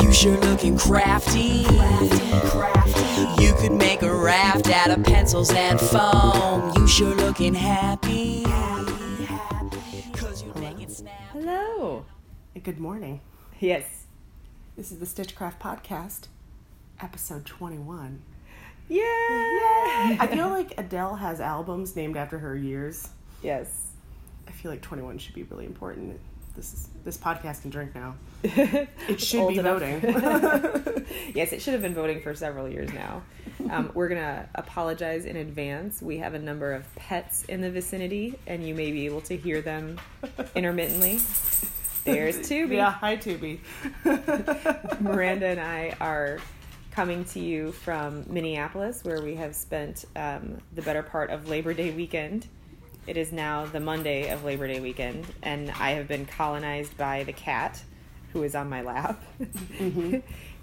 You sure looking crafty. Crafty. You could make a raft out of pencils and foam. You sure looking happy. Happy Cause you're making snap. Hello. and Good morning. Yes. This is the Stitchcraft Podcast, episode 21. Yeah. I feel like Adele has albums named after her years. Yes. I feel like 21 should be really important. This is this podcast can drink now. it should be voting. yes, it should have been voting for several years now. Um, we're gonna apologize in advance. We have a number of pets in the vicinity, and you may be able to hear them intermittently. There's Tubi. Yeah, hi Tubi. Miranda and I are coming to you from Minneapolis, where we have spent um, the better part of Labor Day weekend. It is now the Monday of Labor Day weekend, and I have been colonized by the cat, who is on my lap.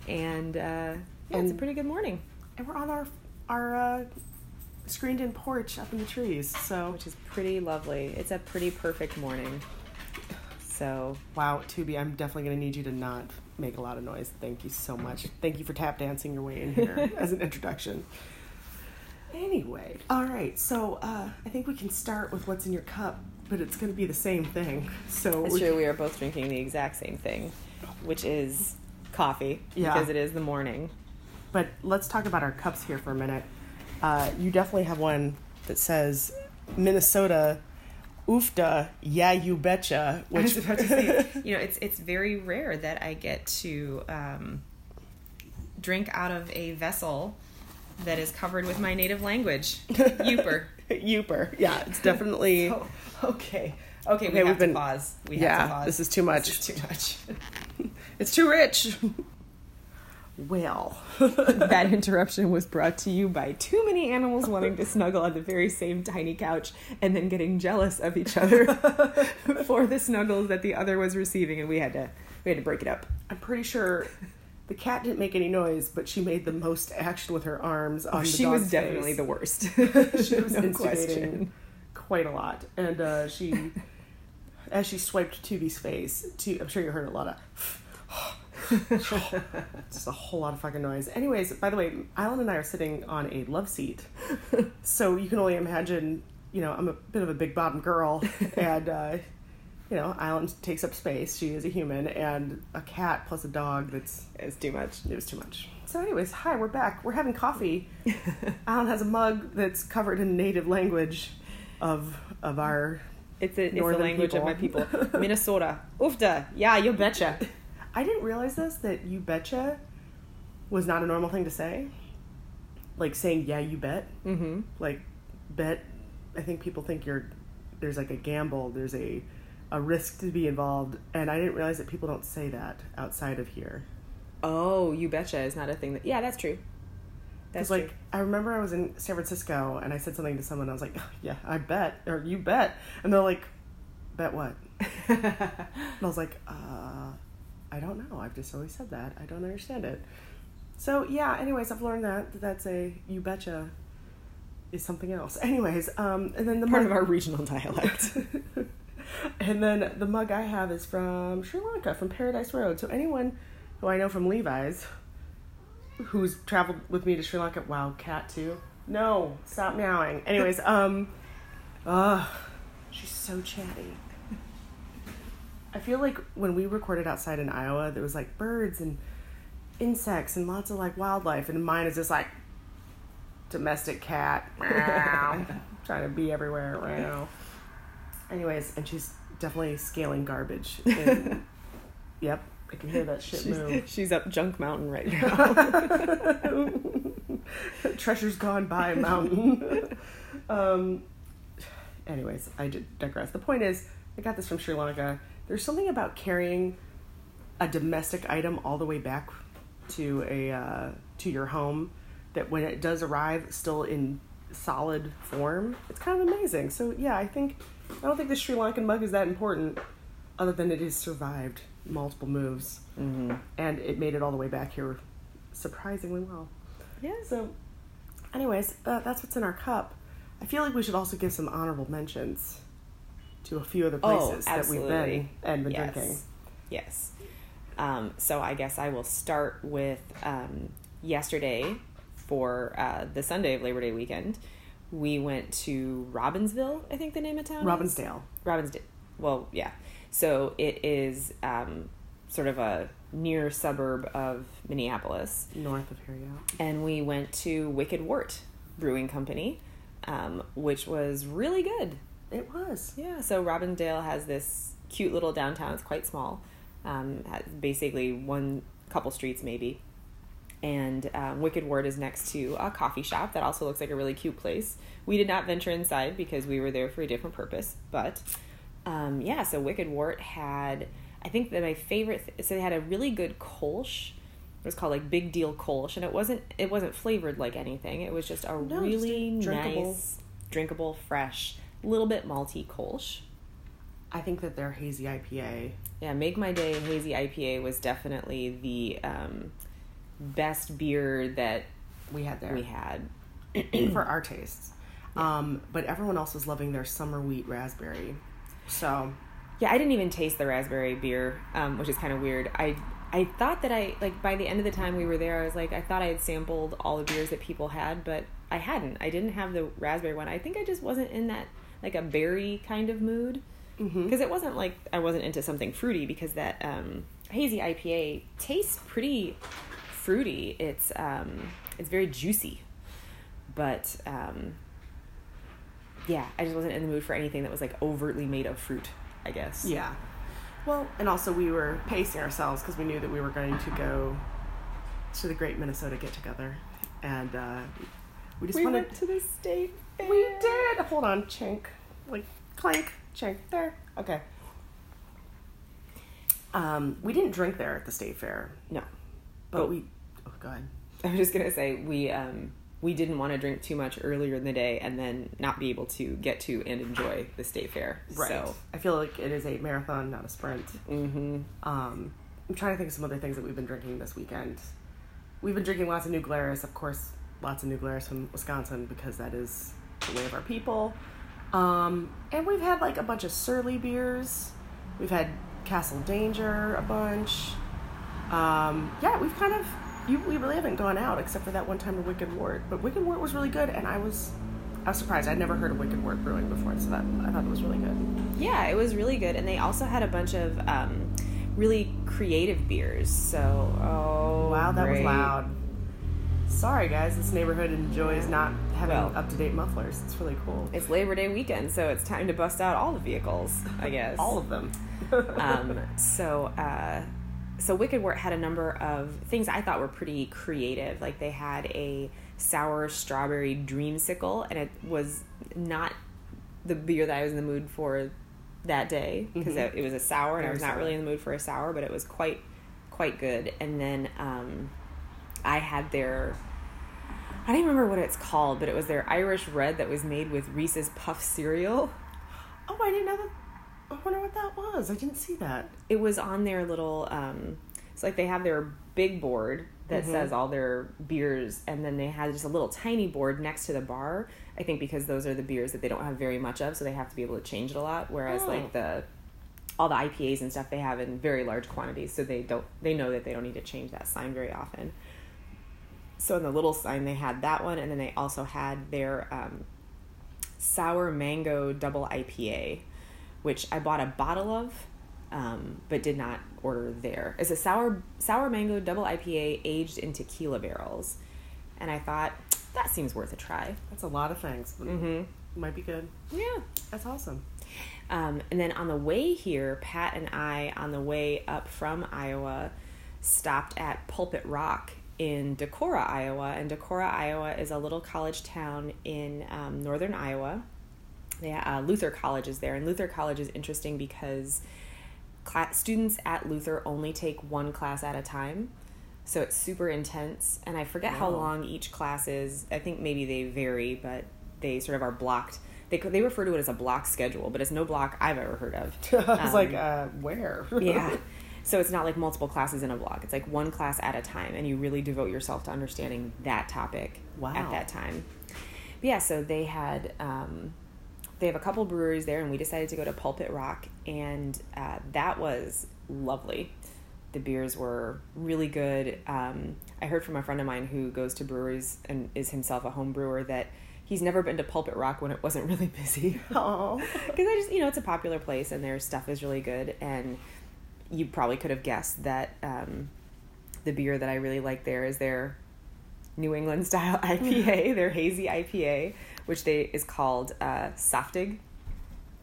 and uh, yeah, it's a pretty good morning, And we're on our our uh, screened in porch up in the trees. So which is pretty lovely. It's a pretty perfect morning. So wow, Tubi, I'm definitely gonna need you to not make a lot of noise. Thank you so much. Thank you for tap dancing your way in here as an introduction. Anyway, all right. So uh, I think we can start with what's in your cup, but it's gonna be the same thing. So it's we- true we are both drinking the exact same thing, which is coffee Yeah. because it is the morning. But let's talk about our cups here for a minute. Uh, you definitely have one that says Minnesota, oofda, yeah, you betcha. I was Which about to say, you know, it's it's very rare that I get to um, drink out of a vessel that is covered with my native language, Youper. Youper. Yeah, it's definitely. Oh, okay, okay, we Okay, have to been- pause. We yeah, have to pause. this is too much. This is too much. It's too rich. well, that interruption was brought to you by too many animals wanting to snuggle on the very same tiny couch and then getting jealous of each other for the snuggles that the other was receiving, and we had to we had to break it up. I'm pretty sure the cat didn't make any noise, but she made the most action with her arms on the Oh, she was dog's definitely the worst. she was No instigating question. quite a lot, and uh, she, as she swiped Tubi's face, to, I'm sure you heard a lot of. just a whole lot of fucking noise. Anyways, by the way, Island and I are sitting on a love seat, so you can only imagine. You know, I'm a bit of a big bottom girl, and uh, you know, Island takes up space. She is a human, and a cat plus a dog. That's It's too much. it was too much. So, anyways, hi, we're back. We're having coffee. Alan has a mug that's covered in native language of of our. It's, a, it's the language of my people. Minnesota. Oofda. Yeah, you betcha. I didn't realize this that you betcha was not a normal thing to say. Like saying yeah, you bet. Mm-hmm. Like bet. I think people think you're there's like a gamble. There's a a risk to be involved, and I didn't realize that people don't say that outside of here. Oh, you betcha is not a thing that. Yeah, that's true. That's like I remember I was in San Francisco and I said something to someone. I was like, "Yeah, I bet," or "You bet," and they're like, "Bet what?" And I was like, uh, "I don't know. I've just always said that. I don't understand it." So yeah. Anyways, I've learned that, that that's a "you betcha" is something else. Anyways, um, and then the Part of our regional dialect. and then the mug I have is from Sri Lanka, from Paradise Road. So anyone who I know from Levi's, who's traveled with me to Sri Lanka, wow, cat too. No, stop meowing. Anyways, um, uh, she's so chatty. I feel like when we recorded outside in Iowa, there was like birds and insects and lots of like wildlife, and mine is just like domestic cat, meow, trying to be everywhere. Meow. Anyways, and she's definitely scaling garbage. And, yep, I can hear that shit she's, move. she's up Junk Mountain right now. Treasure's gone by mountain. um, anyways, I did digress. The point is, I got this from Sri Lanka. There's something about carrying a domestic item all the way back to a uh, to your home that when it does arrive, still in solid form. It's kind of amazing. So yeah, I think I don't think the Sri Lankan mug is that important, other than it has survived multiple moves mm-hmm. and it made it all the way back here surprisingly well. Yeah. So, anyways, uh, that's what's in our cup. I feel like we should also give some honorable mentions to a few other Oh, places that we've been and been yes. drinking. Yes. Um, so I guess I will start with um, yesterday for uh, the Sunday of Labor Day weekend. We went to Robbinsville, I think the name of town. is? Robbinsdale. Robbinsdale. Well, yeah. So it is um, sort of a near suburb of Minneapolis. North of here, yeah. And we went to Wicked Wort Brewing Company, um, which was really good. It was. Yeah, so Robbinsdale has this cute little downtown. It's quite small. Um, basically one couple streets maybe. And um, Wicked Wort is next to a coffee shop that also looks like a really cute place. We did not venture inside because we were there for a different purpose. But um, yeah, so Wicked Wort had, I think that my favorite, th- so they had a really good Kolsch. It was called like Big Deal Kolsch, and it wasn't it wasn't flavored like anything. It was just a just a really drinkable- nice, drinkable, fresh, little bit malty Kolsch. I think that their hazy IPA. Yeah, Make My Day Hazy IPA was definitely the um, best beer that We had there we had. for our tastes. Um, but everyone else was loving their summer wheat raspberry. So Yeah, I didn't even taste the raspberry beer, um, which is kind of weird. I I thought that I like by the end of the time we were there, I was like, I thought I had sampled all the beers that people had, but I hadn't. I didn't have the raspberry one. I think I just wasn't in that like a berry kind of mood because it wasn't like I wasn't into something fruity because that um, hazy IPA tastes pretty fruity. It's um, it's very juicy, but um, yeah, I just wasn't in the mood for anything that was like overtly made of fruit. I guess. yeah. Well, and also we were pacing ourselves because we knew that we were going to go to the Great Minnesota Get Together, and uh, we just wanted We wanted. went to the state fair. We did. Hold on, chink, like clank, chink. There. Okay. Um, we didn't drink there at the state fair, No, but Oh. we. Go ahead. I was just gonna say we um we didn't want to drink too much earlier in the day and then not be able to get to and enjoy the state fair. Right. So I feel like it is a marathon, not a sprint. hmm Um, I'm trying to think of some other things that we've been drinking this weekend. We've been drinking lots of New Glarus, of course, lots of New Glarus from Wisconsin because that is the way of our people. Um, and we've had like a bunch of surly beers. We've had Castle Danger a bunch. Um, yeah, we've kind of you, we really haven't gone out except for that one time at Wicked Wort. But Wicked Wort was really good, and I was I was surprised. I'd never heard of Wicked Wort Brewing before, so that I thought it was really good. yeah, it was really good, and they also had a bunch of um really creative beers. So oh Wow, that was loud. Sorry, guys. This neighborhood enjoys not having Well- up to date mufflers. It's really cool. It's Labor Day weekend, so it's time to bust out all the vehicles. I guess All of them. um, so uh, so Wicked Wort had a number of things I thought were pretty creative. Like they had a sour strawberry dreamsicle, and it was not the beer that I was in the mood for that day because Mhm. it, was a sour, and I was not really in the mood for a sour, but it was quite quite good. And then um, I had their I don't even remember what it's called, but it was their Irish red that was made with Reese's Puff cereal. oh, I didn't know that. I wonder what that was. I didn't see that. it was on their little um it's like they have their big board that Mhm. says all their beers and then they had just a little tiny board next to the bar i think because those are the beers that they don't have very much of so they have to be able to change it a lot whereas Oh. like the all the ipas and stuff they have in very large quantities so they don't they know that they don't need to change that sign very often so in the little sign they had that one and then they also had their um, sour mango double ipa which I bought a bottle of, um, but did not order there. It's a sour sour mango double IPA aged in tequila barrels, and I thought that seems worth a try. That's a lot of things. Mm-hmm. Might be good. Yeah. That's awesome. Um, and then on the way here, Pat and I, on the way up from Iowa, stopped at Pulpit Rock in Decorah, Iowa. And Decorah, Iowa is a little college town in um, northern Iowa. They, uh, Luther College is there. And Luther College is interesting because cla students at Luther only take one class at a time. So it's super intense. And I forget how long each class is. I think maybe they vary, but they sort of are blocked. They, they refer to it as a block schedule, but it's no block I've ever heard of. I was Um, like, uh, where? yeah. So it's not like multiple classes in a block. It's like one class at a time, and you really devote yourself to understanding that topic Wow. at that time. But yeah, so they had um, they have a couple breweries there, and we decided to go to Pulpit Rock, and uh, that was lovely. The beers were really good. Um, I heard from a friend of mine who goes to breweries and is himself a home brewer that he's never been to Pulpit Rock when it wasn't really busy. Oh. Because I just, you know, it's a popular place and their stuff is really good. And you probably could have guessed that um, the beer that I really like there is their New England style IPA, their hazy IPA, which they is called uh, Saftig.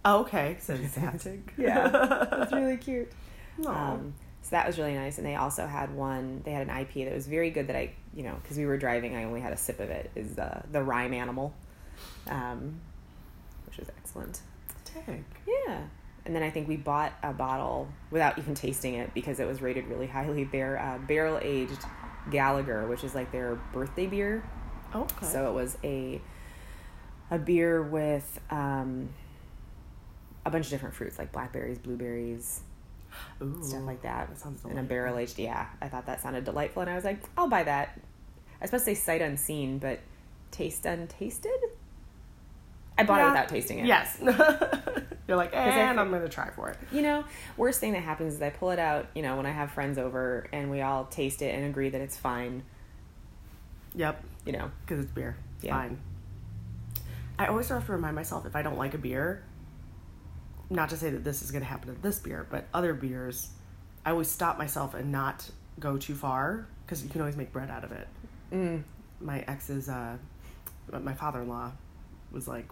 Oh, okay. So Saftig. Yeah, it's really cute. Um, so that was really nice. And they also had one. They had an IPA that was very good. That I, you know, because we were driving, I only had a sip of it. Is uh, the Rhyme Animal, um, which was excellent. Dang. Yeah. And then I think we bought a bottle without even tasting it because it was rated really highly. Their uh, barrel aged Gallagher, which is like their birthday beer. Okay. So it was a a beer with um, a bunch of different fruits like blackberries, blueberries, Ooh, stuff like that. That sounds and a barrel aged. Yeah, I thought that sounded delightful, and I was like, I'll buy that. I was supposed to say sight unseen, but taste untasted. I bought Yeah. it without tasting it. Yes. You're like, I and thi- I'm gonna try for it. You know, worst thing that happens is I pull it out, you know, when I have friends over and we all taste it and agree that it's fine, Yep. you know. Because it's beer. It's Yeah. fine. I always have to remind myself if I don't like a beer, not to say that this is going to happen to this beer, but other beers, I always stop myself and not go too far because you can always make bread out of it. Mm. My ex's, uh, my father in law was like,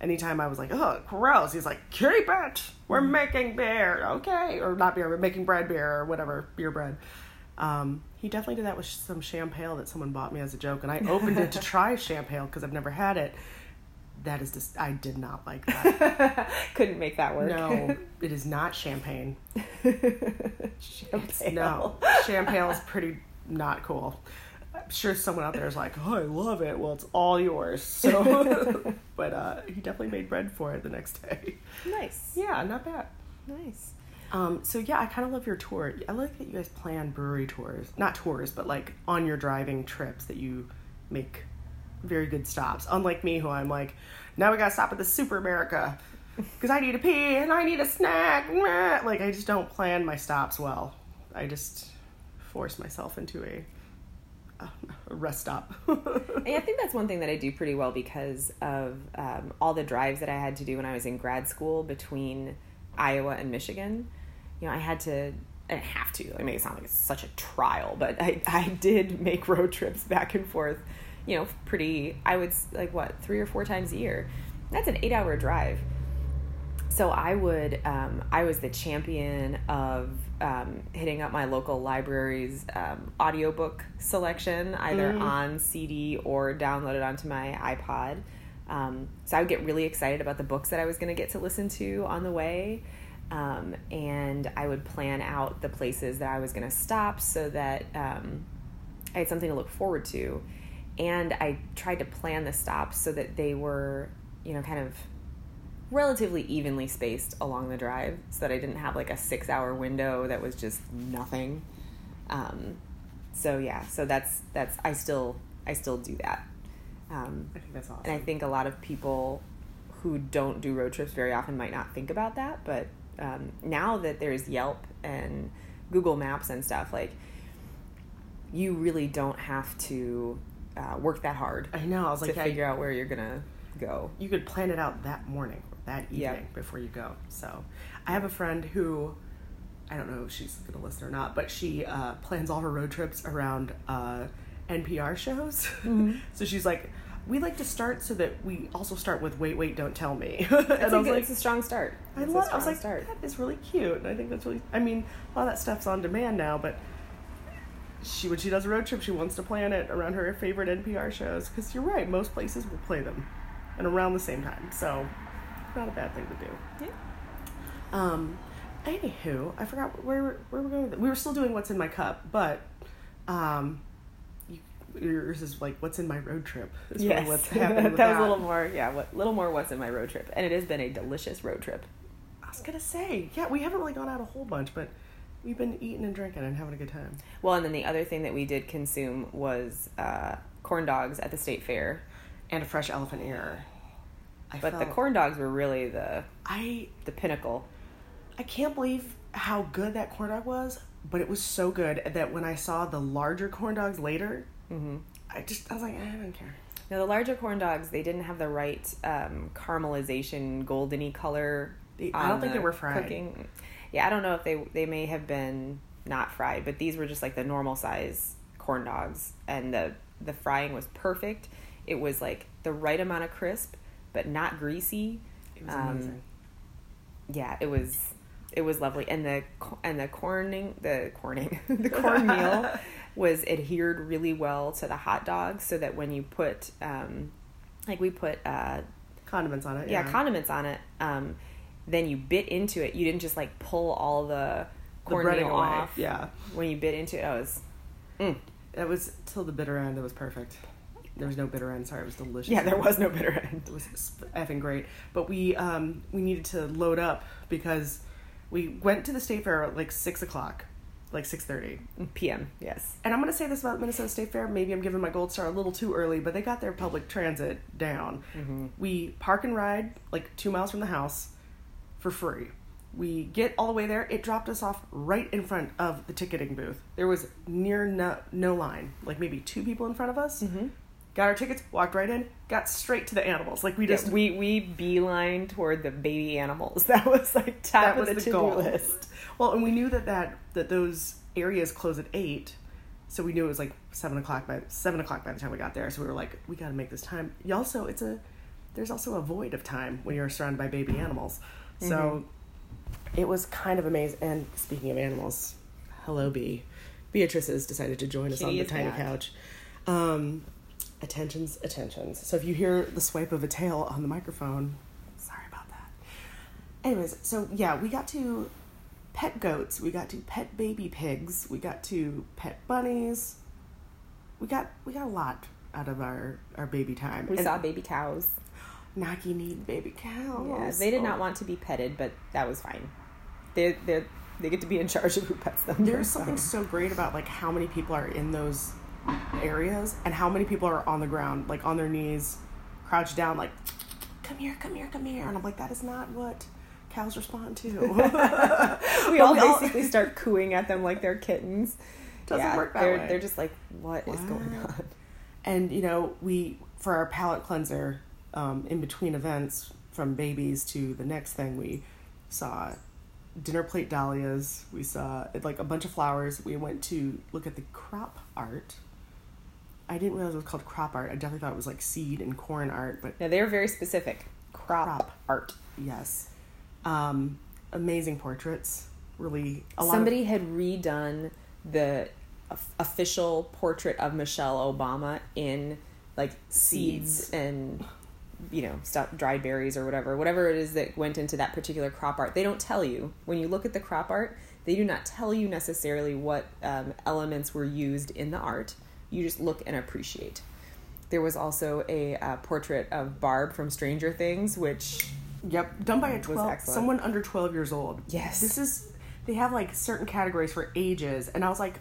anytime I was like, oh, gross, he's like, keep it. We're making beer. Okay. Or not beer, we're making bread beer or whatever, beer bread. Um, he definitely did that with some champagne that someone bought me as a joke, and I opened it to try champagne because I've never had it. That is just, I did not like that. Couldn't make that work. no, it is not champagne. Champagne. No, champagne is pretty not cool. I'm sure someone out there is like, "Oh, I love it." Well, it's all yours. So, but uh, he definitely made bread for it the next day. Nice. Yeah, not bad. Nice. Um, so yeah, I kind of love your tour. I like that you guys plan brewery tours, not tours, but like on your driving trips that you make very good stops. Unlike me, who I'm like, now we gotta stop at the Super America because I need to pee and I need a snack. Like I just don't plan my stops well. I just force myself into a, a rest stop. I think that's one thing that I do pretty well because of um, all the drives that I had to do when I was in grad school between Iowa and Michigan. You know, I had to, I didn't have to. I mean, it sounds like it's such a trial, but I, I did make road trips back and forth, you know, pretty, I would, like, what, three or four times a year. That's an eight hour drive. So I would, um, I was the champion of um, hitting up my local library's um, audiobook selection, either on CD or downloaded onto my iPod. Um, so I would get really excited about the books that I was going to get to listen to on the way. Um, and I would plan out the places that I was going to stop so that um, I had something to look forward to. And I tried to plan the stops so that they were, you know, kind of relatively evenly spaced along the drive so that I didn't have like a six hour window that was just nothing. Um, so yeah, so that's, that's, I still, I still do that. Um, I think that's awesome. and I think a lot of people who don't do road trips very often might not think about that. But um, now that there's Yelp and Google Maps and stuff, like you really don't have to uh, work that hard I know. I was to like, yeah, figure out where you're gonna go. you could plan it out that morning or that evening before you go. So, I have a friend who I don't know if she's to listen or not, but she uh, plans all her road trips around uh, NPR shows. so she's like, we like to start so that we also start with "Wait, wait, don't tell me." and I was like, it's a strong start. I It's a love. I was like, start. that is really cute, and I think that's really. I mean, a lot of that stuff's on demand now, but she when she does a road trip, she wants to plan it around her favorite NPR shows because you're right, most places will play them, and around the same time, so not a bad thing to do. Yeah. Um, anywho, I forgot where where we're going. We were still doing what's in my cup, but um, you, yours is like what's in my road trip. Is Yes, what's happening that was a little more. Yeah, what little more. What's in my road trip, and it has been a delicious road trip. I was gonna say, yeah, we haven't really gone out a whole bunch, but we've been eating and drinking and having a good time. Well, and then the other thing that we did consume was uh, corn dogs at the state fair. And a fresh elephant ear. I but the corn dogs were really the I the pinnacle. I can't believe how good that corn dog was, but it was so good that when I saw the larger corn dogs later, Mm-hmm. I just I was like, I don't care. Now the larger corn dogs, they didn't have the right um, caramelization, goldeny color. I don't think the they were fried. Cooking. Yeah, I don't know if they they may have been not fried, but these were just like the normal size corn dogs, and the the frying was perfect. It was like the right amount of crisp, but not greasy. It was Um, amazing. Yeah, it was it was lovely, and the and the corning the corning the cornmeal was adhered really well to the hot dog, so that when you put um, like we put uh, Condiments on it. yeah, Yeah, condiments on it, um, then you bit into it. You didn't just like pull all the the cornmeal away. off. Yeah, When you bit into it, it was mm. it was till the bitter end. It was perfect. There was no bitter end. Sorry, it was delicious. yeah, there was no bitter end. It was effing great. But we um we needed to load up because we went to the state fair at like six o'clock, like six thirty. PM, yes. And I'm gonna say this about Minnesota State Fair. Maybe I'm giving my gold star a little too early, but they got their public transit down. Mm-hmm. We park and ride like two miles from the house for free. We get all the way there. It dropped us off right in front of the ticketing booth. There was near no, no line, like maybe two people in front of us. Mm-hmm. Got our tickets, walked right in, got straight to the animals. Like we just Yeah, we we beeline toward the baby animals. That was like top that of was the, the list. Well, and we knew that, that that those areas close at eight, so we knew it was like seven o'clock by seven o'clock by the time we got there. So we were like, we got to make this time. You also, it's a there's also a void of time when you're surrounded by baby animals. So it was kind of amazing. And speaking of animals, hello Bee. Beatrice has decided to join us Kitty on the tiny back. couch. Um, attentions, attentions. So if you hear the swipe of a tail on the microphone, sorry about that. Anyways, so yeah, we got to pet goats, we got to pet baby pigs, we got to pet bunnies. We got we got a lot out of our our baby time. We And saw baby cows. Naki need baby cows. Yeah, they did not want to be petted, but that was fine. They they they get to be in charge of who pets them. There's something so great about like how many people are in those areas and how many people are on the ground, like on their knees, crouched down, like, come here, come here, come here. And I'm like, that is not what cows respond to. we all we all- basically start cooing at them like they're kittens. Doesn't yeah, work that they're way. they're just like, what is going on? and you know, we for our palate cleanser, um, in between events from babies to the next thing, we saw dinner plate dahlias. We saw like a bunch of flowers. We went to look at the crop art. I didn't realize it was called crop art. I definitely thought it was like seed and corn art, but Now they're very specific. Crop, Crop. art. yes, um, amazing portraits. Really, a lot Somebody had redone the official portrait of Michelle Obama in like seeds, Seeds. and you know stuff, dried berries or whatever, whatever it is that went into that particular crop art. They don't tell you when you look at the crop art. They do not tell you necessarily what um, elements were used in the art. You just look and appreciate. There was also a uh, portrait of Barb from Stranger Things, which yep, done by a twelve, someone under twelve years old. Yes. this is. They have like certain categories for ages, and I was like,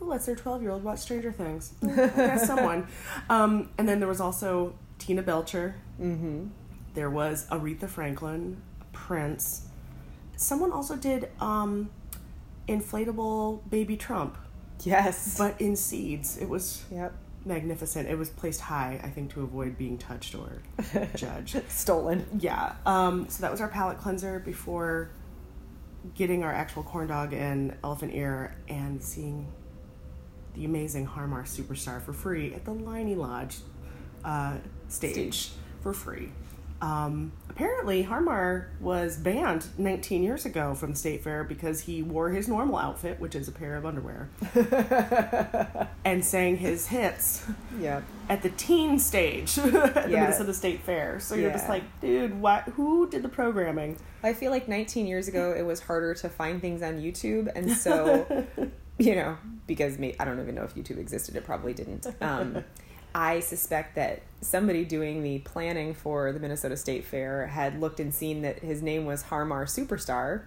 "Oh, let's their twelve-year-old watch Stranger Things." I guess someone. Um, and then there was also Tina Belcher. mm-hmm. There was Aretha Franklin, Prince. Someone also did um, inflatable baby Trump, yes, but in seeds. It was yep, magnificent. It was placed high, I think, to avoid being touched or judged. stolen. Yeah. Um, so that was our palate cleanser before getting our actual corn dog and elephant ear and seeing the amazing Harmar Superstar for free at the Leinie Lodge uh, stage, Stage. for free. Um, apparently, Harmar was banned 19 years ago from the state fair because he wore his normal outfit, which is a pair of underwear, and sang his hits Yeah. at the teen stage at the Yeah. Minnesota State Fair. So you're just like, dude, what? Who did the programming? I feel like 19 years ago it was harder to find things on YouTube, and so you know because me, I don't even know if YouTube existed. It probably didn't. Um, I suspect that somebody doing the planning for the Minnesota State Fair had looked and seen that his name was Harmar Superstar,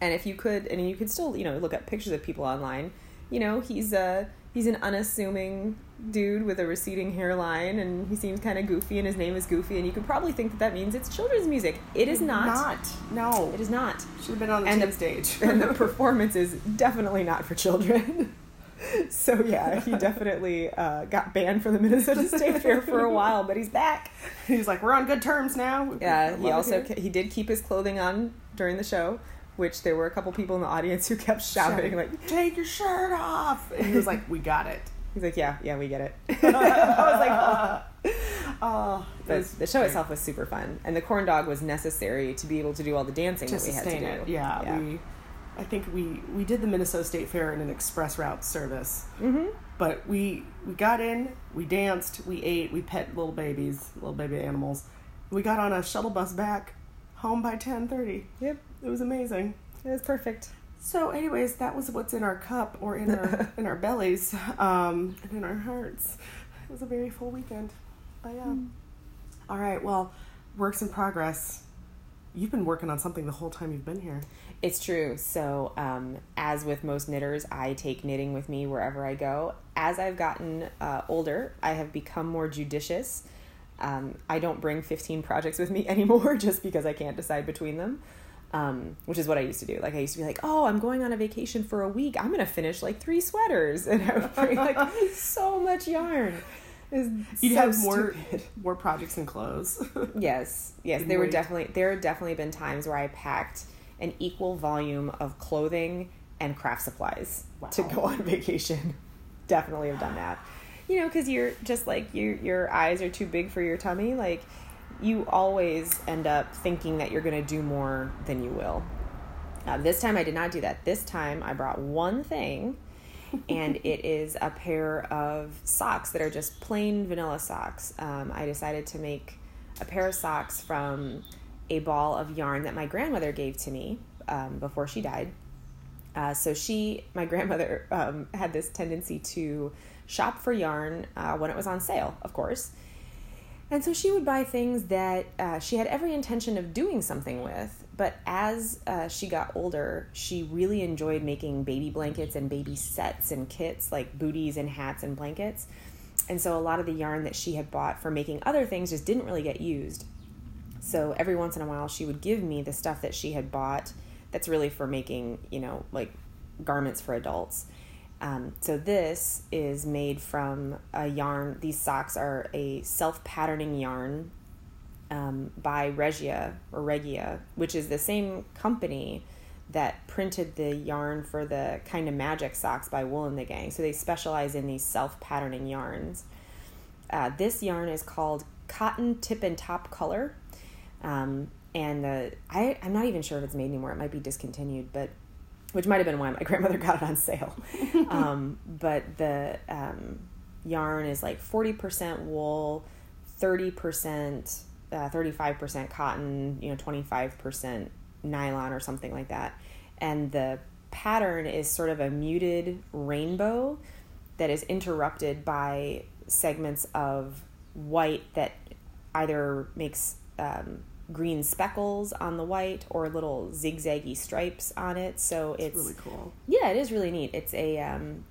and if you could, and you could still you know look at pictures of people online. You know he's uh he's an unassuming dude with a receding hairline, and he seems kind of goofy, and his name is Goofy, and you could probably think that that means it's children's music. It is not. Not. No. It is not. Should have been on the And the- stage. and the performance is definitely not for children. so yeah, he definitely uh, got banned from the Minnesota State Fair for a while, but he's back. He's like, we're on good terms now. Yeah, he also he did keep his clothing on during the show, which there were a couple people in the audience who kept shouting like, take your shirt off. And he was like, we got it. he's like, yeah, yeah, we get it. I was like, oh. Oh, the show great. itself was super fun, and the corn dog was necessary to be able to do all the dancing to that we had to do. it. Yeah, we. I think we we did the Minnesota State Fair in an express route service. hmm But we we got in, we danced, we ate, we pet little babies, little baby animals. We got on a shuttle bus back home by ten thirty. Yep, It was amazing. it was perfect. So, anyways, that was what's in our cup or in our in our bellies um, and in our hearts. It was a very full weekend. But yeah. All right. Well, works in progress. You've been working on something the whole time you've been here. It's true. So, um, as with most knitters, I take knitting with me wherever I go. As I've gotten uh, older, I have become more judicious. Um, I don't bring 15 projects with me anymore just because I can't decide between them, um, which is what I used to do. Like, I used to be like, oh, I'm going on a vacation for a week. I'm going to finish like three sweaters. And I would bring like so much yarn. It's You so have more stupid. more projects and clothes. Yes, yes. There were definitely there have definitely been times where I packed an equal volume of clothing and craft supplies to go on vacation. definitely have done that. You know, because you're just like your your eyes are too big for your tummy. Like you always end up thinking that you're going to do more than you will. Uh, this time I did not do that. This time I brought one thing, and it is a pair of socks that are just plain vanilla socks. Um, I decided to make a pair of socks from a ball of yarn that my grandmother gave to me um, before she died. Uh, so she, my grandmother, um, had this tendency to shop for yarn uh, when it was on sale, of course. And so she would buy things that uh, she had every intention of doing something with. But as uh, she got older, she really enjoyed making baby blankets and baby sets and kits, like booties and hats and blankets. And so a lot of the yarn that she had bought for making other things just didn't really get used. So every once in a while, she would give me the stuff that she had bought that's really for making, you know, like garments for adults. Um, so this is made from a yarn. These socks are a self-patterning yarn um, by Regia or Regia, which is the same company that printed the yarn for the kind of magic socks by Wool and the Gang. So they specialize in these self-patterning yarns. Uh, this yarn is called Cotton Tip and Top Color. Um, and the, I, I'm not even sure if it's made anymore. It might be discontinued, but which might have been why my grandmother got it on sale. um, but the um, yarn is like 40% wool, 30%, uh, 35% cotton, you know, 25% nylon or something like that. And the pattern is sort of a muted rainbow that is interrupted by segments of white that either makes um, green speckles on the white or little zigzaggy stripes on it. So it's, It's really cool. yeah, it is really neat. It's a um,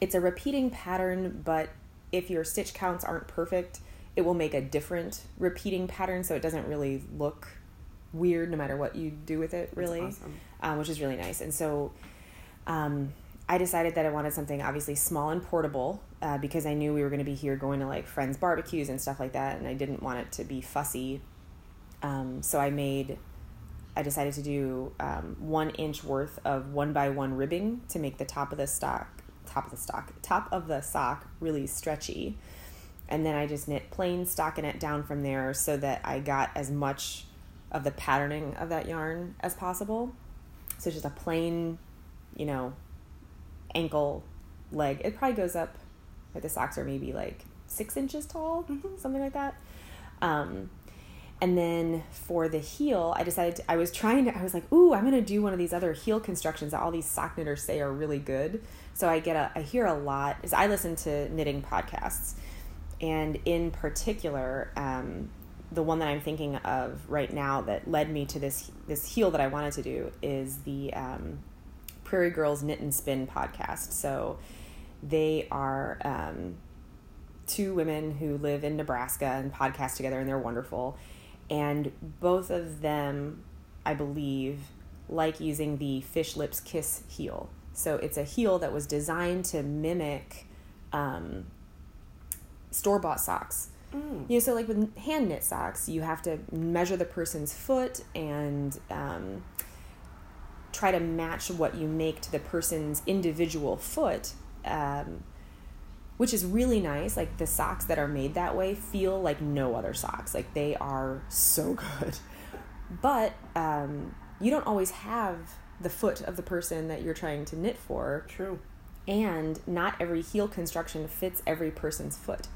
it's a repeating pattern, but if your stitch counts aren't perfect, it will make a different repeating pattern, so it doesn't really look weird no matter what you do with it. Really, awesome. um, which is really nice. And so, um, I decided that I wanted something obviously small and portable uh, because I knew we were going to be here going to like friends' barbecues and stuff like that, and I didn't want it to be fussy. Um, so I made I decided to do um, one inch worth of one by one ribbing to make the top of the stock, top of the stock, top of the sock really stretchy. And then I just knit plain stockinette down from there so that I got as much of the patterning of that yarn as possible. So just a plain, you know, ankle leg. It probably goes up, like the socks are maybe like six inches tall, something like that. Um, and then for the heel, I decided to, I was trying to, I was like, ooh, I'm going to do one of these other heel constructions that all these sock knitters say are really good. So I get a, I hear a lot, is I listen to knitting podcasts. And in particular, um, the one that I'm thinking of right now that led me to this, this heel that I wanted to do is the um, Prairie Girls Knit and Spin podcast. So They are um, two women who live in Nebraska and podcast together, and they're wonderful. And both of them, I believe, like using the Fish Lips Kiss heel. So it's a heel that was designed to mimic um, store bought socks. Mm. You know, so like with hand knit socks, you have to measure the person's foot and um, try to match what you make to the person's individual foot, um, which is really nice. Like the socks that are made that way feel like no other socks. Like they are so good. But um, you don't always have the foot of the person that you're trying to knit for True. and not every heel construction fits every person's foot.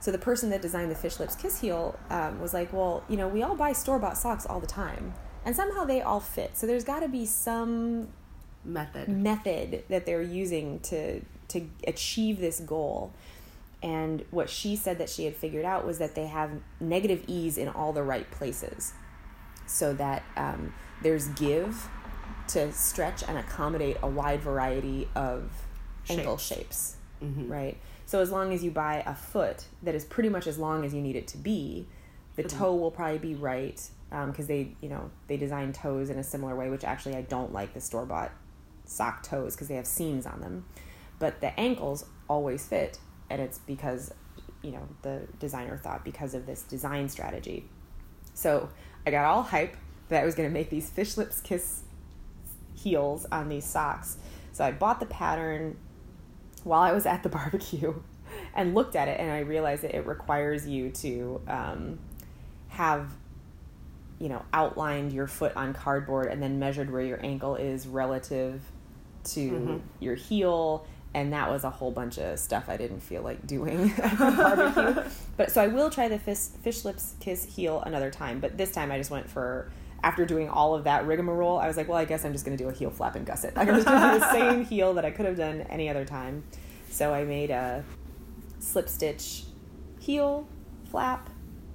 So the person that designed the Fish Lips Kiss heel um, was like, well, you know, we all buy store bought socks all the time, and somehow they all fit. So there's got to be some Method. method that they're using to to achieve this goal. And what she said that she had figured out was that they have negative ease in all the right places, so that um, there's give to stretch and accommodate a wide variety of ankle shapes, Mhm. right? So as long as you buy a foot that is pretty much as long as you need it to be, the toe will probably be right because they, you know, they design toes in a similar way. Which actually I don't like the store bought sock toes because they have seams on them, but the ankles always fit, and it's because you know the designer thought because of this design strategy. So I got all hype that I was going to make these fish lips kiss heels on these socks. So I bought the pattern while I was at the barbecue and looked at it, and I realized that it requires you to um, have, you know, outlined your foot on cardboard and then measured where your ankle is relative to Mhm. your heel. And that was a whole bunch of stuff I didn't feel like doing at the barbecue. But so I will try the fish, fish lips kiss heel another time. But this time I just went for after doing all of that rigmarole. I was like, well, I guess I'm just going to do a heel flap and gusset. I'm just going to do the same heel that I could have done any other time. So I made a slip stitch heel flap,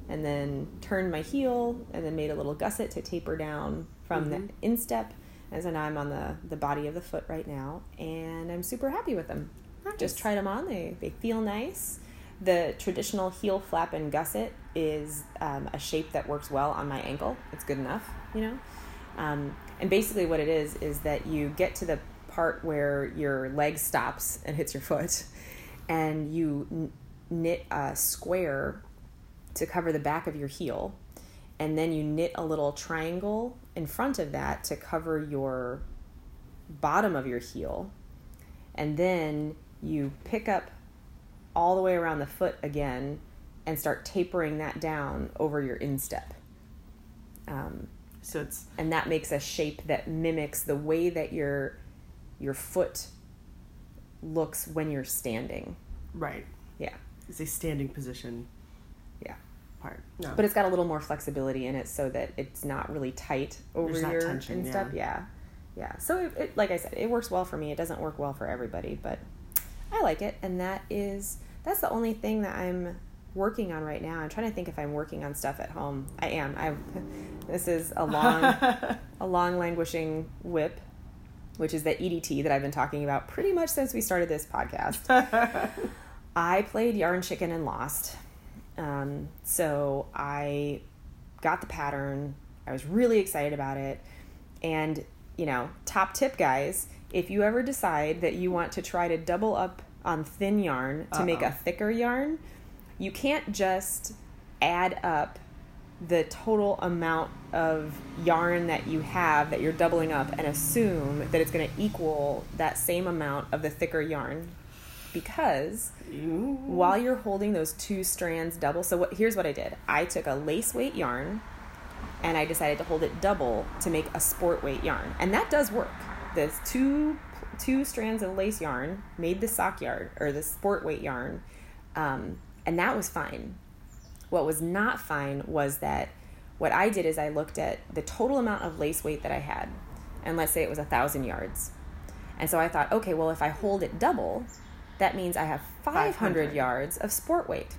and then turned my heel, and then made a little gusset to taper down from Mhm. the instep. And so now I'm on the the body of the foot right now, and I'm super happy with them just tried them on. They they feel nice. The traditional heel flap and gusset is um, a shape that works well on my ankle. It's good enough, you know. Um, and basically, what it is is that you get to the part where your leg stops and hits your foot, and you n- knit a square to cover the back of your heel, and then you knit a little triangle in front of that to cover your bottom of your heel and then you pick up all the way around the foot again and start tapering that down over your instep. Um, So it's and that makes a shape that mimics the way that your your foot looks when you're standing. right. Yeah. It's a standing position Yeah. Part. No. But it's got a little more flexibility in it so that it's not really tight over There's your tension, instep. Yeah. yeah. So it, it, like I said, it works well for me. It doesn't work well for everybody, but I like it. And that is, that's the only thing that I'm working on right now. I'm trying to think if I'm working on stuff at home. I am. I, this is a long, a long languishing WIP, which is the EDT that I've been talking about pretty much since we started this podcast. I played Yarn Chicken and lost. Um, so I got the pattern. I was really excited about it. And, you know, top tip, guys, if you ever decide that you want to try to double up on thin yarn to make a thicker yarn, you can't just add up the total amount of yarn that you have that you're doubling up and assume that it's going to equal that same amount of the thicker yarn because Ooh. while you're holding those two strands double so what here's what i did. I took a lace weight yarn and i decided to hold it double to make a sport weight yarn. And that does work. The two two strands of lace yarn made the sock yarn or the sport weight yarn um, and that was fine. What was not fine was that what i did is i looked at the total amount of lace weight that i had and let's say it was a thousand yards. And so i thought okay well if i hold it double that means I have 500, 500. yards of sport weight.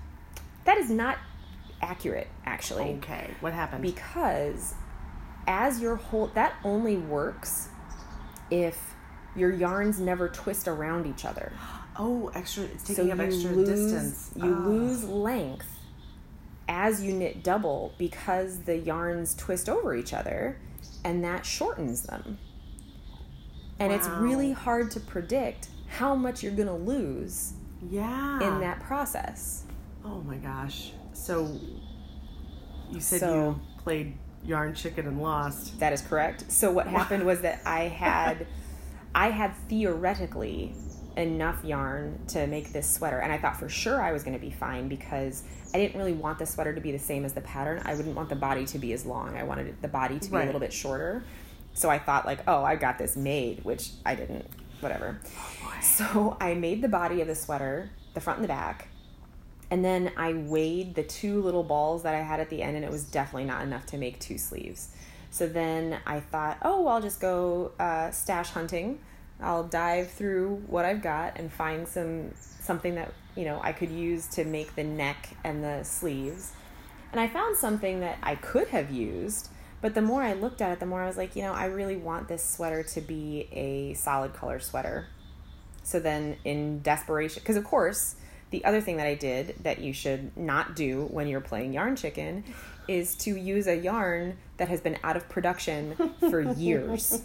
That is not accurate, actually, Okay. What happened? because as your whole that only works if your yarns never twist around each other. Oh, extra. It's So taking up extra lose distance. you Ah. lose length as you knit double because the yarns twist over each other and that shortens them. And it's really hard to predict how much you're going to lose Yeah. in that process. Oh my gosh. So you said So- you played yarn chicken and lost. That is correct. So what happened was that I had I had theoretically enough yarn to make this sweater and I thought for sure I was going to be fine because I didn't really want the sweater to be the same as the pattern. I wouldn't want the body to be as long. I wanted the body to be Right. a little bit shorter. So I thought like, "Oh, I got this made," which I didn't. Whatever. So I made the body of the sweater, the front and the back. And then I weighed the two little balls that I had at the end, and it was definitely not enough to make two sleeves. So then I thought, oh, well, I'll just go uh, stash hunting. I'll dive through what I've got and find some something that you know I could use to make the neck and the sleeves. And I found something that I could have used, but the more I looked at it, the more I was like, you know, I really want this sweater to be a solid color sweater. So then, in desperation, because of course, the other thing that I did that you should not do when you're playing Yarn Chicken is to use a yarn that has been out of production for years.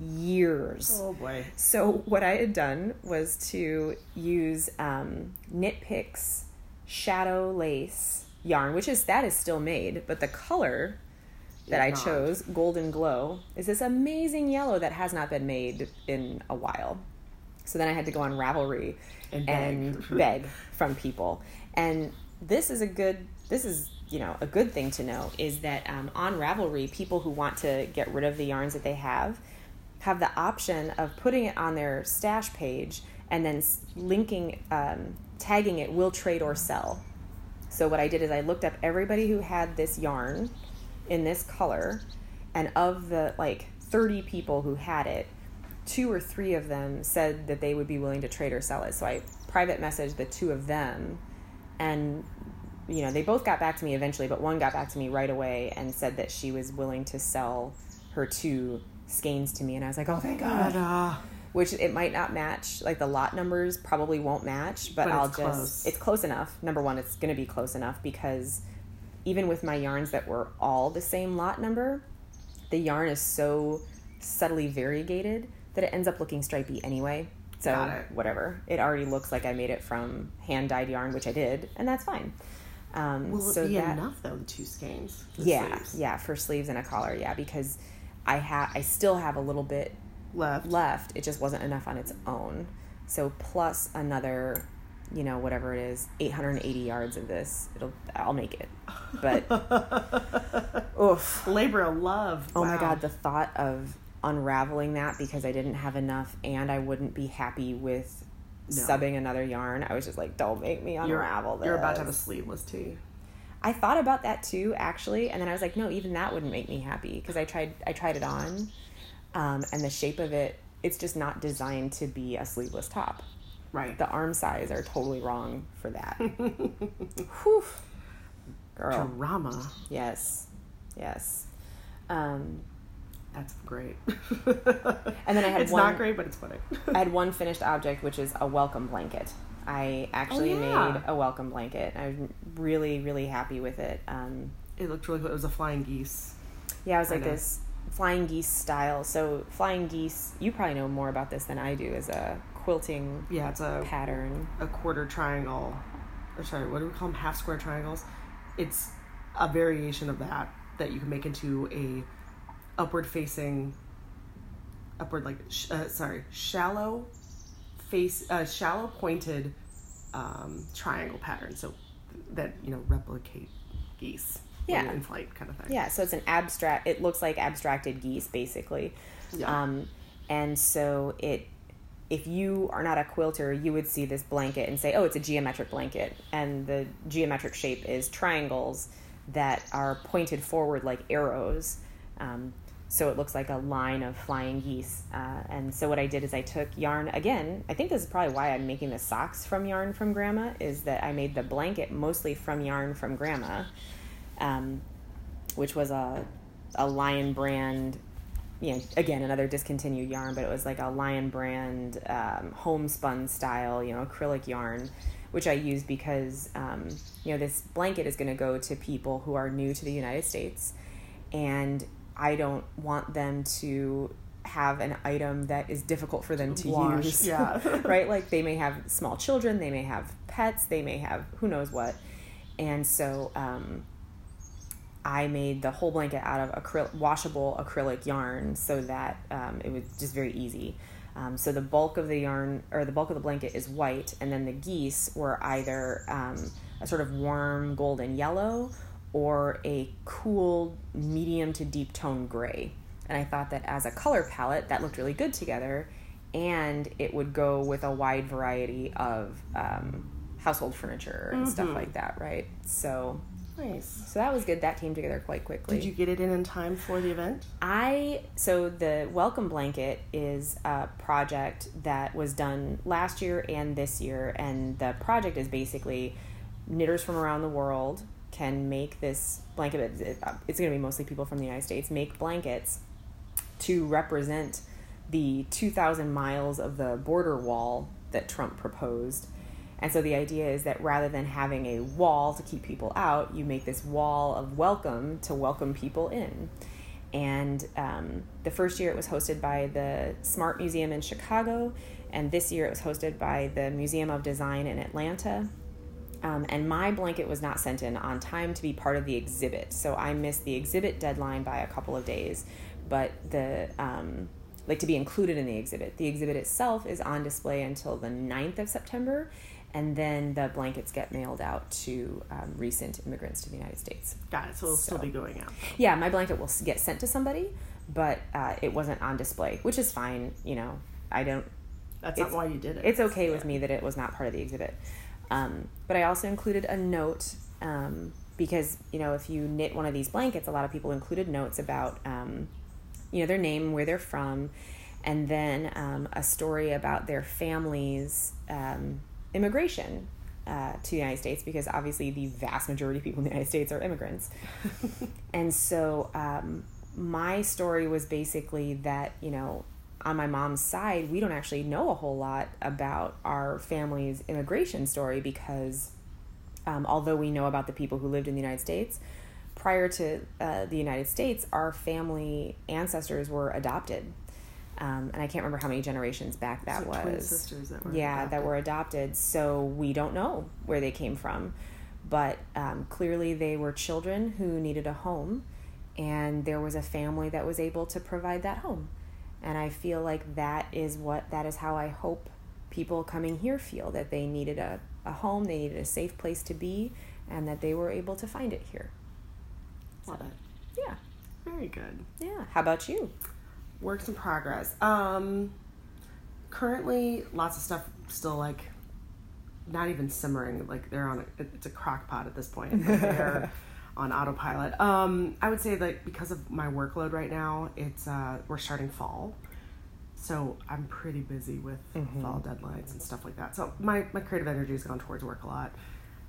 years. Oh boy. So what I had done was to use um, Knit Picks Shadow Lace yarn, which is that is still made, but the color that I not. chose, Golden Glow, is this amazing yellow that has not been made in a while. So then I had to go on Ravelry And beg. and beg from people. And this is a good this is you know a good thing to know is that um, on Ravelry, people who want to get rid of the yarns that they have have the option of putting it on their stash page and then linking um, tagging it will trade or sell. So what I did is I looked up everybody who had this yarn in this color, and of the like 30 people who had it, two or three of them said that they would be willing to trade or sell it. So I private messaged the two of them, and you know they both got back to me eventually, but one got back to me right away and said that she was willing to sell her two skeins to me, and I was like, oh thank God. Uh, Which it might not match, like the lot numbers probably won't match, but, But I'll just close. it's close enough. Number one, it's going to be close enough because even with my yarns that were all the same lot number, the yarn is so subtly variegated that it ends up looking stripy anyway. So it. whatever, it already looks like I made it from hand dyed yarn, which I did, and that's fine. Um, will so it be that, enough though? The two skeins. yeah, sleeves? yeah, for sleeves and a collar, yeah, because I have I still have a little bit Left. left. It just wasn't enough on its own. So plus another, you know, whatever it is, 880 yards of this. It'll I'll make it. But oof. Labor of love. Oh my god, the thought of unraveling that because I didn't have enough and I wouldn't be happy with No. subbing another yarn. I was just like, don't make me You're, unravel this. you're about to have a sleeveless tee. I thought about that too, actually, and then I was like, no, even that wouldn't make me happy because I tried I tried it on, um, and the shape of it, it's just not designed to be a sleeveless top. Right. The arm size are totally wrong for that. Whew. Girl. Drama. Yes. Yes. Um, That's great. And then I had it's one- not great, but it's funny. I had one finished object, which is a welcome blanket. I actually Oh, yeah. made a welcome blanket. I'm really, really happy with it. Um, it looked really cool. It was a flying geese. Yeah, it was like this flying geese style. So flying geese, you probably know more about this than I do, as a quilting Yeah, it's a pattern. a quarter triangle. Or sorry, what do we call them? Half square triangles. It's a variation of that that you can make into a upward facing, upward like sh- uh, sorry, shallow face, uh, shallow pointed um, triangle pattern. So that you know replicate geese. Yeah. in flight kind of thing. Yeah, so it's an abstract. It looks like abstracted geese, basically. Yeah. Um, and so it, if you are not a quilter, you would see this blanket and say, "Oh, it's a geometric blanket," and the geometric shape is triangles that are pointed forward like arrows. Um, so it looks like a line of flying geese. Uh, and so what I did is I took yarn again. I think this is probably why I'm making the socks from yarn from Grandma. Is that I made the blanket mostly from yarn from Grandma, um, which was a a Lion brand you know, again, another discontinued yarn, but it was like a Lion brand um, homespun style, you know, acrylic yarn, which I use because, um, you know, this blanket is going to go to people who are new to the United States. And I don't want them to have an item that is difficult for them to Wash, use. yeah. right? Like they may have small children, they may have pets, they may have who knows what. And so um, I made the whole blanket out of acryl- washable acrylic yarn so that um, it was just very easy. Um, so the bulk of the yarn or the bulk of the blanket is white, and then the geese were either um, a sort of warm golden yellow or a cool medium to deep tone gray. And I thought that as a color palette, that looked really good together, and it would go with a wide variety of um, household furniture and stuff like that, right? So Nice. so that was good. That came together quite quickly. Did you get it in in time for the event? I so the welcome blanket is a project that was done last year and this year, and the project is basically knitters from around the world can make this blanket. it- uh, It's going to be mostly people from the United States make blankets to represent the 2,000 miles of the border wall that Trump proposed. And so the idea is that rather than having a wall to keep people out, you make this wall of welcome to welcome people in. And um, the first year it was hosted by the Smart Museum in Chicago, and this year it was hosted by the Museum of Design in Atlanta. Um, and my blanket was not sent in on time to be part of the exhibit, so I missed the exhibit deadline by a couple of days. But the um, like to be included in the exhibit. The exhibit itself is on display until the 9th of September, and then the blankets get mailed out to um, recent immigrants to the United States. Got it. So it'll still be going out. Yeah, my blanket will get sent to somebody, but uh, it wasn't on display, which is fine. You know, I don't. That's not why you did it. It's okay with me that it was not part of the exhibit. Um, but I also included a note um, because you know if you knit one of these blankets, a lot of people included notes about um, you know their name, where they're from, and then um, a story about their families um, immigration uh, to the United States because obviously the vast majority of people in the United States are immigrants. and so um, my story was basically that, you know, on my mom's side, we don't actually know a whole lot about our family's immigration story because um, although we know about the people who lived in the United States, prior to uh, the United States, our family ancestors were adopted. Um, and I can't remember how many generations back that So was. sisters that were yeah that were adopted. So we don't know where they came from. But um, clearly they were children who needed a home and there was a family that was able to provide that home. And i feel like that is what that is how i hope people coming here feel that they needed a, a home they needed a safe place to be and that they were able to find it here. Love it. yeah. Very good. yeah. How about you Works in progress. Um, currently, lots of stuff still like not even simmering. Like they're on a, it's a crock pot at this point. Like they're on autopilot. Um, I would say that because of my workload right now, it's uh, we're starting fall. So I'm pretty busy with fall deadlines and stuff like that. So my, my creative energy has gone towards work a lot.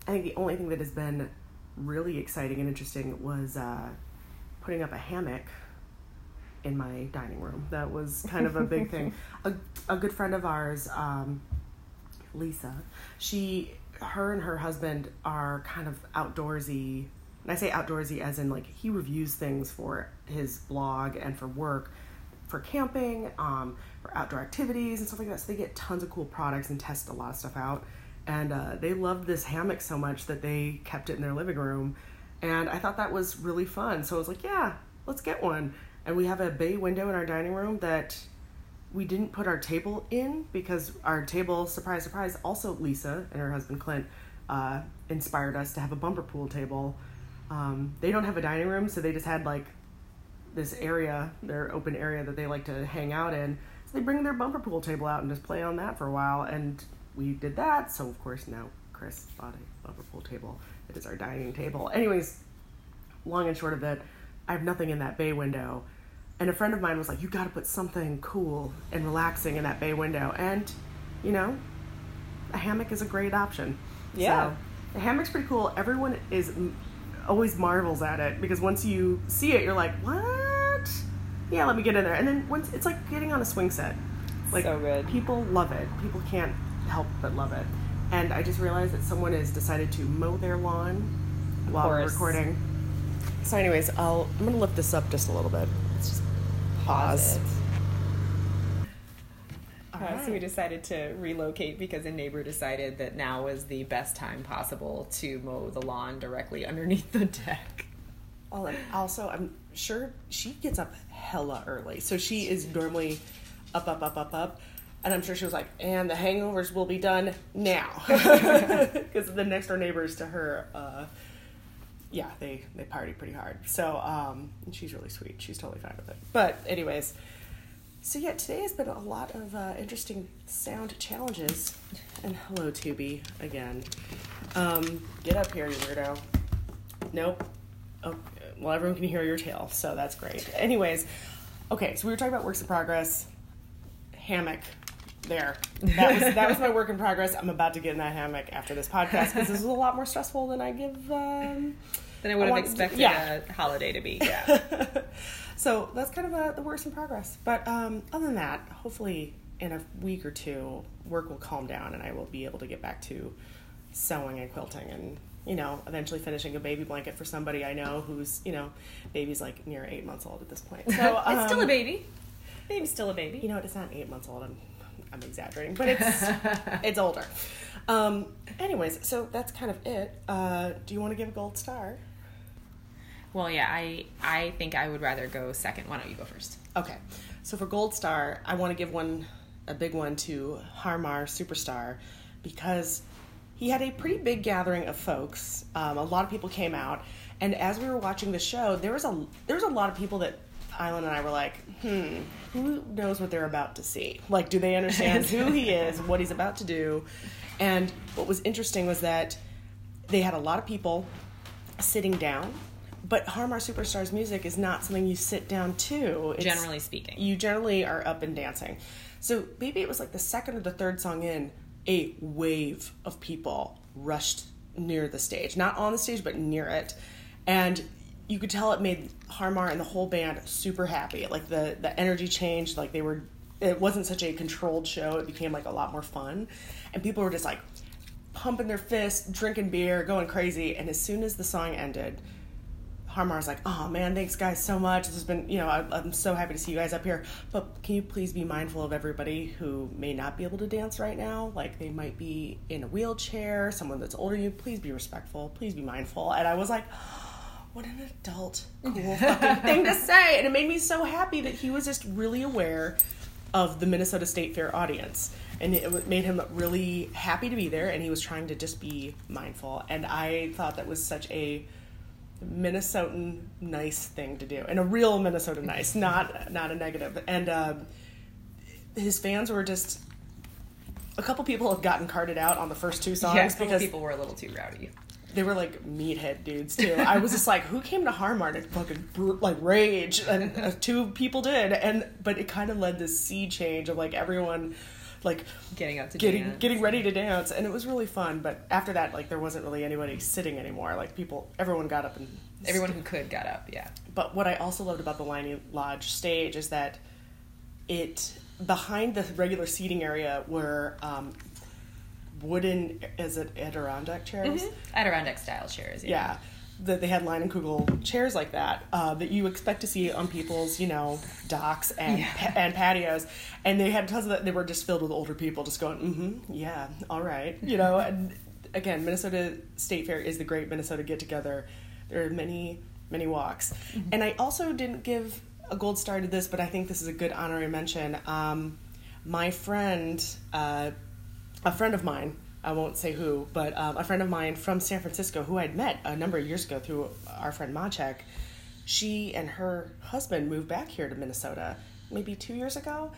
I think the only thing that has been really exciting and interesting was uh, putting up a hammock in my dining room. That was kind of a big thing. A, a good friend of ours, um, Lisa, she, her and her husband are kind of outdoorsy. And I say outdoorsy as in like he reviews things for his blog and for work, for camping, um, for outdoor activities and stuff like that. So they get tons of cool products and test a lot of stuff out. And uh, they loved this hammock so much that they kept it in their living room. And I thought that was really fun. So I was like, yeah, let's get one. And we have a bay window in our dining room that we didn't put our table in because our table, surprise, surprise, also Lisa and her husband Clint uh, inspired us to have a bumper pool table. Um, they don't have a dining room, so they just had like this area, their open area that they like to hang out in. So they bring their bumper pool table out and just play on that for a while. And we did that. So, of course, now Chris bought a bumper pool table. It is our dining table. Anyways, long and short of it, I have nothing in that bay window. And a friend of mine was like, You got to put something cool and relaxing in that bay window. And, you know, a hammock is a great option. Yeah. So, the hammock's pretty cool. Everyone is always marvels at it because once you see it, you're like, What? yeah, let me get in there. And then once it's like getting on a swing set. Like So good. people love it. People can't help but love it. And I just realized that someone has decided to mow their lawn while we're recording. So, anyways, I'll I'm gonna lift this up just a little bit. Let's just pause. it. All Uh, So we decided to relocate because a neighbor decided that now was the best time possible to mow the lawn directly underneath the deck. And also, I'm sure she gets up hella early. So she is normally up, up, up, up, up. And I'm sure she was like, and the hangovers will be done now. Because the next door neighbors to her, uh, yeah, they, they party pretty hard. So um, she's really sweet. She's totally fine with it. But, anyways, so yeah, today has been a lot of uh, interesting sound challenges. And hello, Tubi, again. Um, get up here, you weirdo. Nope. Oh, well, everyone can hear your tail, so that's great. Anyways, okay, so we were talking about works in progress. Hammock, there. That was that was my work in progress. I'm about to get in that hammock after this podcast because this is a lot more stressful than I give. Um, Then I would have want- expected yeah. a holiday to be. Yeah. so that's kind of uh the works in progress. But um, other than that, hopefully in a week or two, work will calm down and I will be able to get back to sewing and quilting and you know eventually finishing a baby blanket for somebody I know who's you know baby's like near eight months old at this point. So it's still a um, baby. Baby's still a baby. You know, it's not eight months old. I'm, I'm exaggerating, but it's it's older. Um, anyways, so that's kind of it. Uh, do you want to give a gold star? Well, yeah, I I think I would rather go second. Why don't you go first? Okay, so for gold star, I want to give one a big one to Harmar Superstar because he had a pretty big gathering of folks. Um, a lot of people came out, and as we were watching the show, there was a there was a lot of people that Island and I were like, hmm, who knows what they're about to see? Like, do they understand who he is, what he's about to do? And what was interesting was that they had a lot of people sitting down. But Harmar Superstar's music is not something you sit down to. It's, Generally speaking. you generally are up and dancing. So maybe it was like the second or the third song in, a wave of people rushed near the stage. Not on the stage, but near it. And you could tell it made Harmar and the whole band super happy. Like the, the energy changed, like they were it wasn't such a controlled show. It became like a lot more fun. And people were just like pumping their fists, drinking beer, going crazy. And as soon as the song ended, Harmar's like, oh man, thanks guys so much. This has been, you know, I, I'm so happy to see you guys up here. But can you please be mindful of everybody who may not be able to dance right now? Like they might be in a wheelchair, someone that's older than you. Please be respectful. Please be mindful. And I was like, oh, what an adult, cool fucking thing to say. And it made me so happy that he was just really aware of the Minnesota State Fair audience. And it made him really happy to be there, and he was trying to just be mindful. And I thought that was such a Minnesotan nice thing to do, and a real Minnesota nice, not not a negative. And um, his fans were just a couple people have gotten carted out on the first two songs yeah, because people were a little too rowdy. they were like meathead dudes too. I was just like, who came to Harmar to fucking br- like rage? And uh, two people did, and but it kind of led this sea change of like everyone like Getting up to getting dance. getting ready to dance, and it was really fun. But after that, like there wasn't really anybody sitting anymore. Like people, everyone got up and Everyone who could got up. Yeah. but what I also loved about the Leinie Lodge stage is that it behind the regular seating area were um, wooden is it Adirondack chairs? Adirondack style chairs. Yeah, that they had Leinenkugel chairs like that uh, that you expect to see on people's you know docks and Yeah. pa- and patios, and they had tons of that. They were just filled with older people, just going, mm-hmm, yeah, all right, you know. And again, Minnesota State Fair is the great Minnesota get together. There are many many walks, and I also didn't give a gold star to this, but I think this is a good honorary mention. Um, my friend, uh, a friend of mine, I won't say who, but um, a friend of mine from San Francisco who I'd met a number of years ago through our friend Machek, she and her husband moved back here to Minnesota maybe two years ago,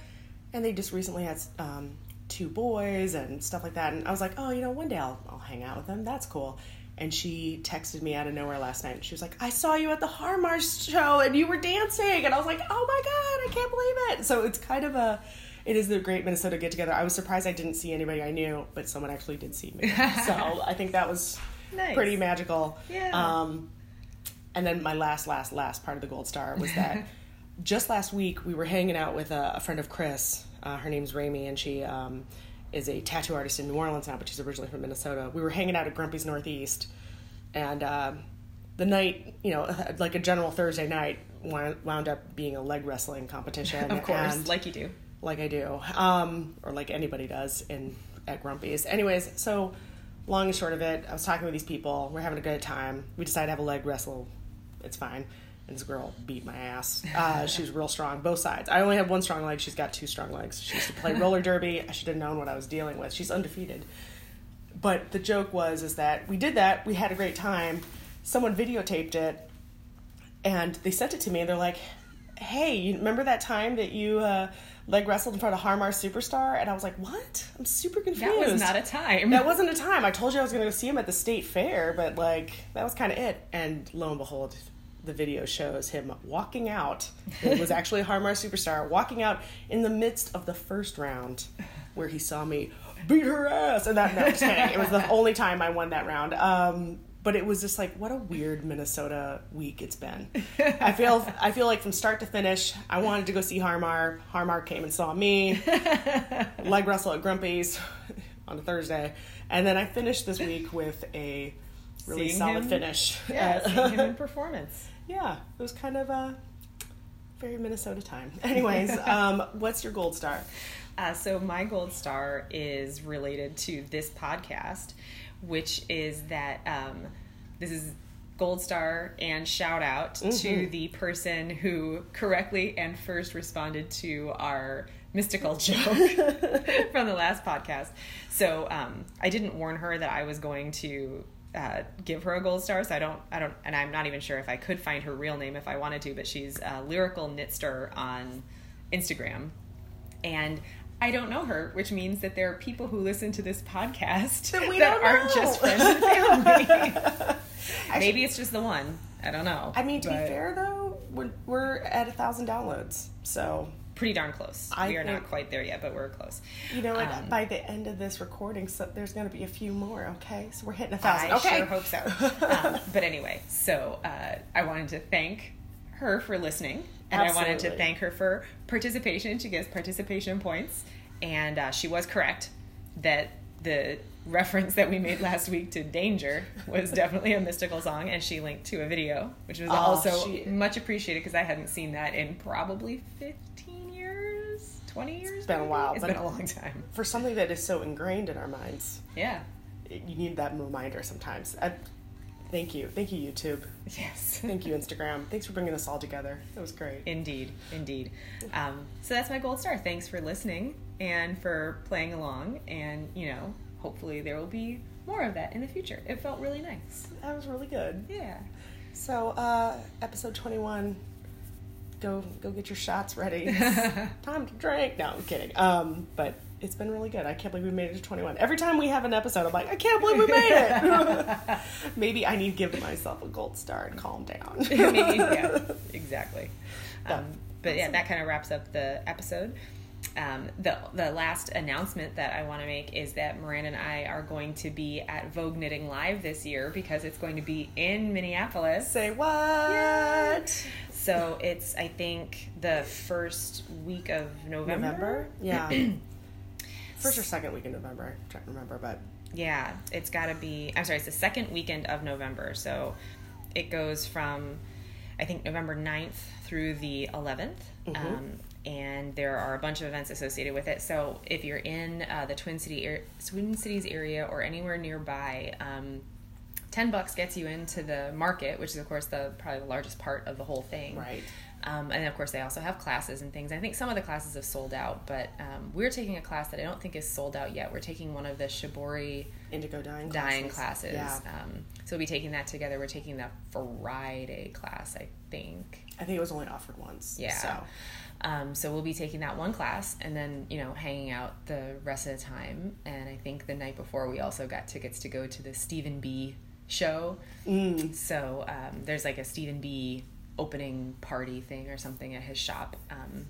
and they just recently had um, two boys and stuff like that. And I was like, oh, you know, one day I'll, I'll hang out with them. That's cool. And she texted me out of nowhere last night. She was like, I saw you at the Harmar show and you were dancing. And I was like, oh my God, I can't believe it. So it's kind of a, it is the great Minnesota get together. I was surprised I didn't see anybody I knew, but someone actually did see me. so I think that was Nice. pretty magical. Yeah. Um, and then my last, last, last part of the gold star was that just last week we were hanging out with a, a friend of Chris. Uh, her name's Rami, and she um, is a tattoo artist in New Orleans now, but she's originally from Minnesota. We were hanging out at Grumpy's Northeast, and uh, the night, you know, like a general Thursday night, wound wound up being a leg wrestling competition. Of course, and- like you do. Like I do, um, or like anybody does in at Grumpy's. Anyways, so long and short of it, I was talking with these people. We're having a good time. We decided to have a leg wrestle. It's fine. And this girl beat my ass. Uh, she was real strong, both sides. I only have one strong leg. She's got two strong legs. She used to play roller derby. I should have known what I was dealing with. She's undefeated. But the joke was is that we did that. We had a great time. Someone videotaped it, and they sent it to me. And they're like, "Hey, you remember that time that you uh, leg wrestled in front of Harmar Superstar?" And I was like, "What? I'm super confused." That was not a time. That wasn't a time. I told you I was going to go see him at the state fair, but like that was kind of it. And lo and behold, the video shows him walking out. It was actually Harmar superstar walking out in the midst of the first round, where he saw me beat her ass. And that no. It was the only time I won that round. Um, but it was just like what a weird Minnesota week it's been. I feel I feel like from start to finish, I wanted to go see Harmar. Harmar came and saw me leg wrestle at Grumpy's on a Thursday, and then I finished this week with a really Seeing solid him- finish. Yeah, seeing him in performance. yeah, it was kind of a very Minnesota time. Anyways, um, what's your gold star? Uh, so my gold star is related to this podcast, which is that um, this is gold star and shout out to the person who correctly and first responded to our Mystikal joke from the last podcast. So um, I didn't warn her that I was going to. Uh, give her a gold star, so I don't, I don't, and I'm not even sure if I could find her real name if I wanted to, but she's uh, lyrical knitster on Instagram, and I don't know her, which means that there are people who listen to this podcast That we that don't aren't know. just friends and family. Maybe it's just the one. I don't know. I mean, to be fair though, we're, we're at a thousand downloads, so pretty darn close. I we are not quite there yet, but we're close. you know what? Um, by the end of this recording, so there's going to be a few more. Okay, so we're hitting a thousand. I okay, sure hope so. um, but anyway, so uh, I wanted to thank her for listening, and I wanted to thank her for participation. She gives participation points, and uh, she was correct that the reference that we made last week to danger was definitely a Mystikal song and she linked to a video which was Oh, also she- much appreciated because i hadn't seen that in probably 15 years 20 years It's been a maybe? while, it's but- been a long time for something that is so ingrained in our minds, yeah you need that reminder sometimes. I, thank you, thank you, YouTube. yes Thank you, Instagram. Thanks for bringing us all together. It was great. Indeed, indeed. Um, so that's my gold star. Thanks for listening and for playing along. And, you know, hopefully there will be more of that in the future. It felt really nice. That was really good. Yeah. So, uh, episode 21. Go go get your shots ready. Time to drink. No, I'm kidding. Um, but it's been really good. I can't believe we made it to 21. Every time we have an episode, I'm like, I can't believe we made it. Maybe I need to give myself a gold star and calm down. Maybe, yeah, exactly. Um, but yeah, that kind of wraps up the episode. Um, the the last announcement that I want to make is that Miranda and I are going to be at Vogue Knitting Live this year because it's going to be in Minneapolis. Say what? So it's I think the first week of November. November? Yeah. First or second week in November. I'm trying remember, but Yeah, it's got to be. I'm sorry, it's the second weekend of November. So it goes from I think November 9th through the 11th. Um, and there are a bunch of events associated with it. So if you're in uh, the Twin City ar- Twin Cities area or anywhere nearby, um, ten bucks gets you into the market, which is of course the probably the largest part of the whole thing. Right. Um, and of course, they also have classes and things. I think some of the classes have sold out, but um, we're taking a class that I don't think is sold out yet. We're taking one of the Shibori indigo dyeing dyeing classes. Yeah. Um, so we'll be taking that together. We're taking that Friday class, I think. I think it was only offered once. Yeah. So Um, so we'll be taking that one class and then, you know, hanging out the rest of the time. And I think the night before we also got tickets to go to the StevenBe show. Mm. So um, there's like a StevenBe opening party thing or something at his shop, um,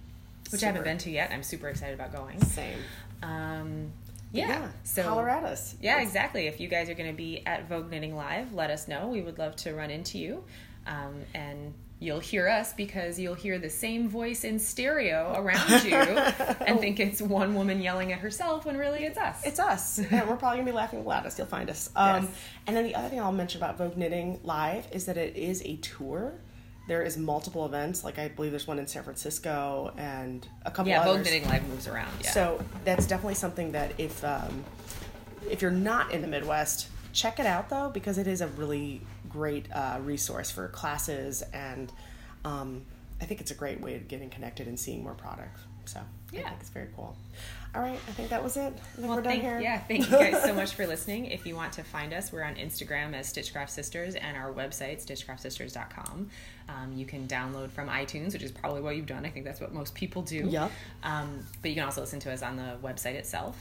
which I haven't been to yet. I'm super excited about going. same. Um, yeah. So holler at us. yeah, exactly. If you guys are going to be at Vogue Knitting Live, let us know. We would love to run into you. Um, and you'll hear us because you'll hear the same voice in stereo around you and think it's one woman yelling at herself when really it's us. It's us, and we're probably gonna be laughing the loudest. You'll find us. Um, Yes. And then the other thing I'll mention about Vogue Knitting Live is that it is a tour. There is multiple events. Like I believe there's one in San Francisco and a couple yeah, others. Vogue Knitting Live moves around. Yeah. So that's definitely something that if um, if you're not in the Midwest, check it out though because it is a really great uh, resource for classes and um, I think it's a great way of getting connected and seeing more products. So I Yeah. think it's very cool. All right, I think that was it. I think Well, we're done thank, here. yeah, thank you guys so much for listening. If you want to find us, we're on Instagram as Stitchcraft Sisters and our website, stitchcraftsisters.com. Um, you can download from iTunes, which is probably what you've done. I think that's what most people do. Yep. Um, but you can also listen to us on the website itself.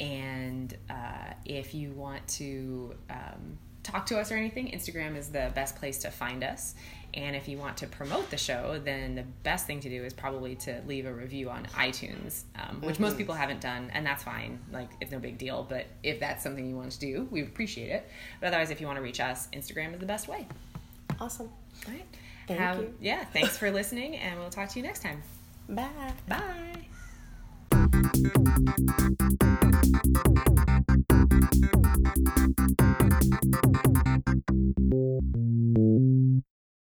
And uh, if you want to um, talk to us or anything, Instagram is the best place to find us. And if you want to promote the show, then the best thing to do is probably to leave a review on iTunes, um, which mm-hmm. most people haven't done, and that's fine. Like, it's no big deal. But if that's something you want to do, we appreciate it. But otherwise, if you want to reach us, Instagram is the best way. Awesome. All right. Thank Have, you. Yeah. Thanks for listening, and we'll talk to you next time. Bye. Bye.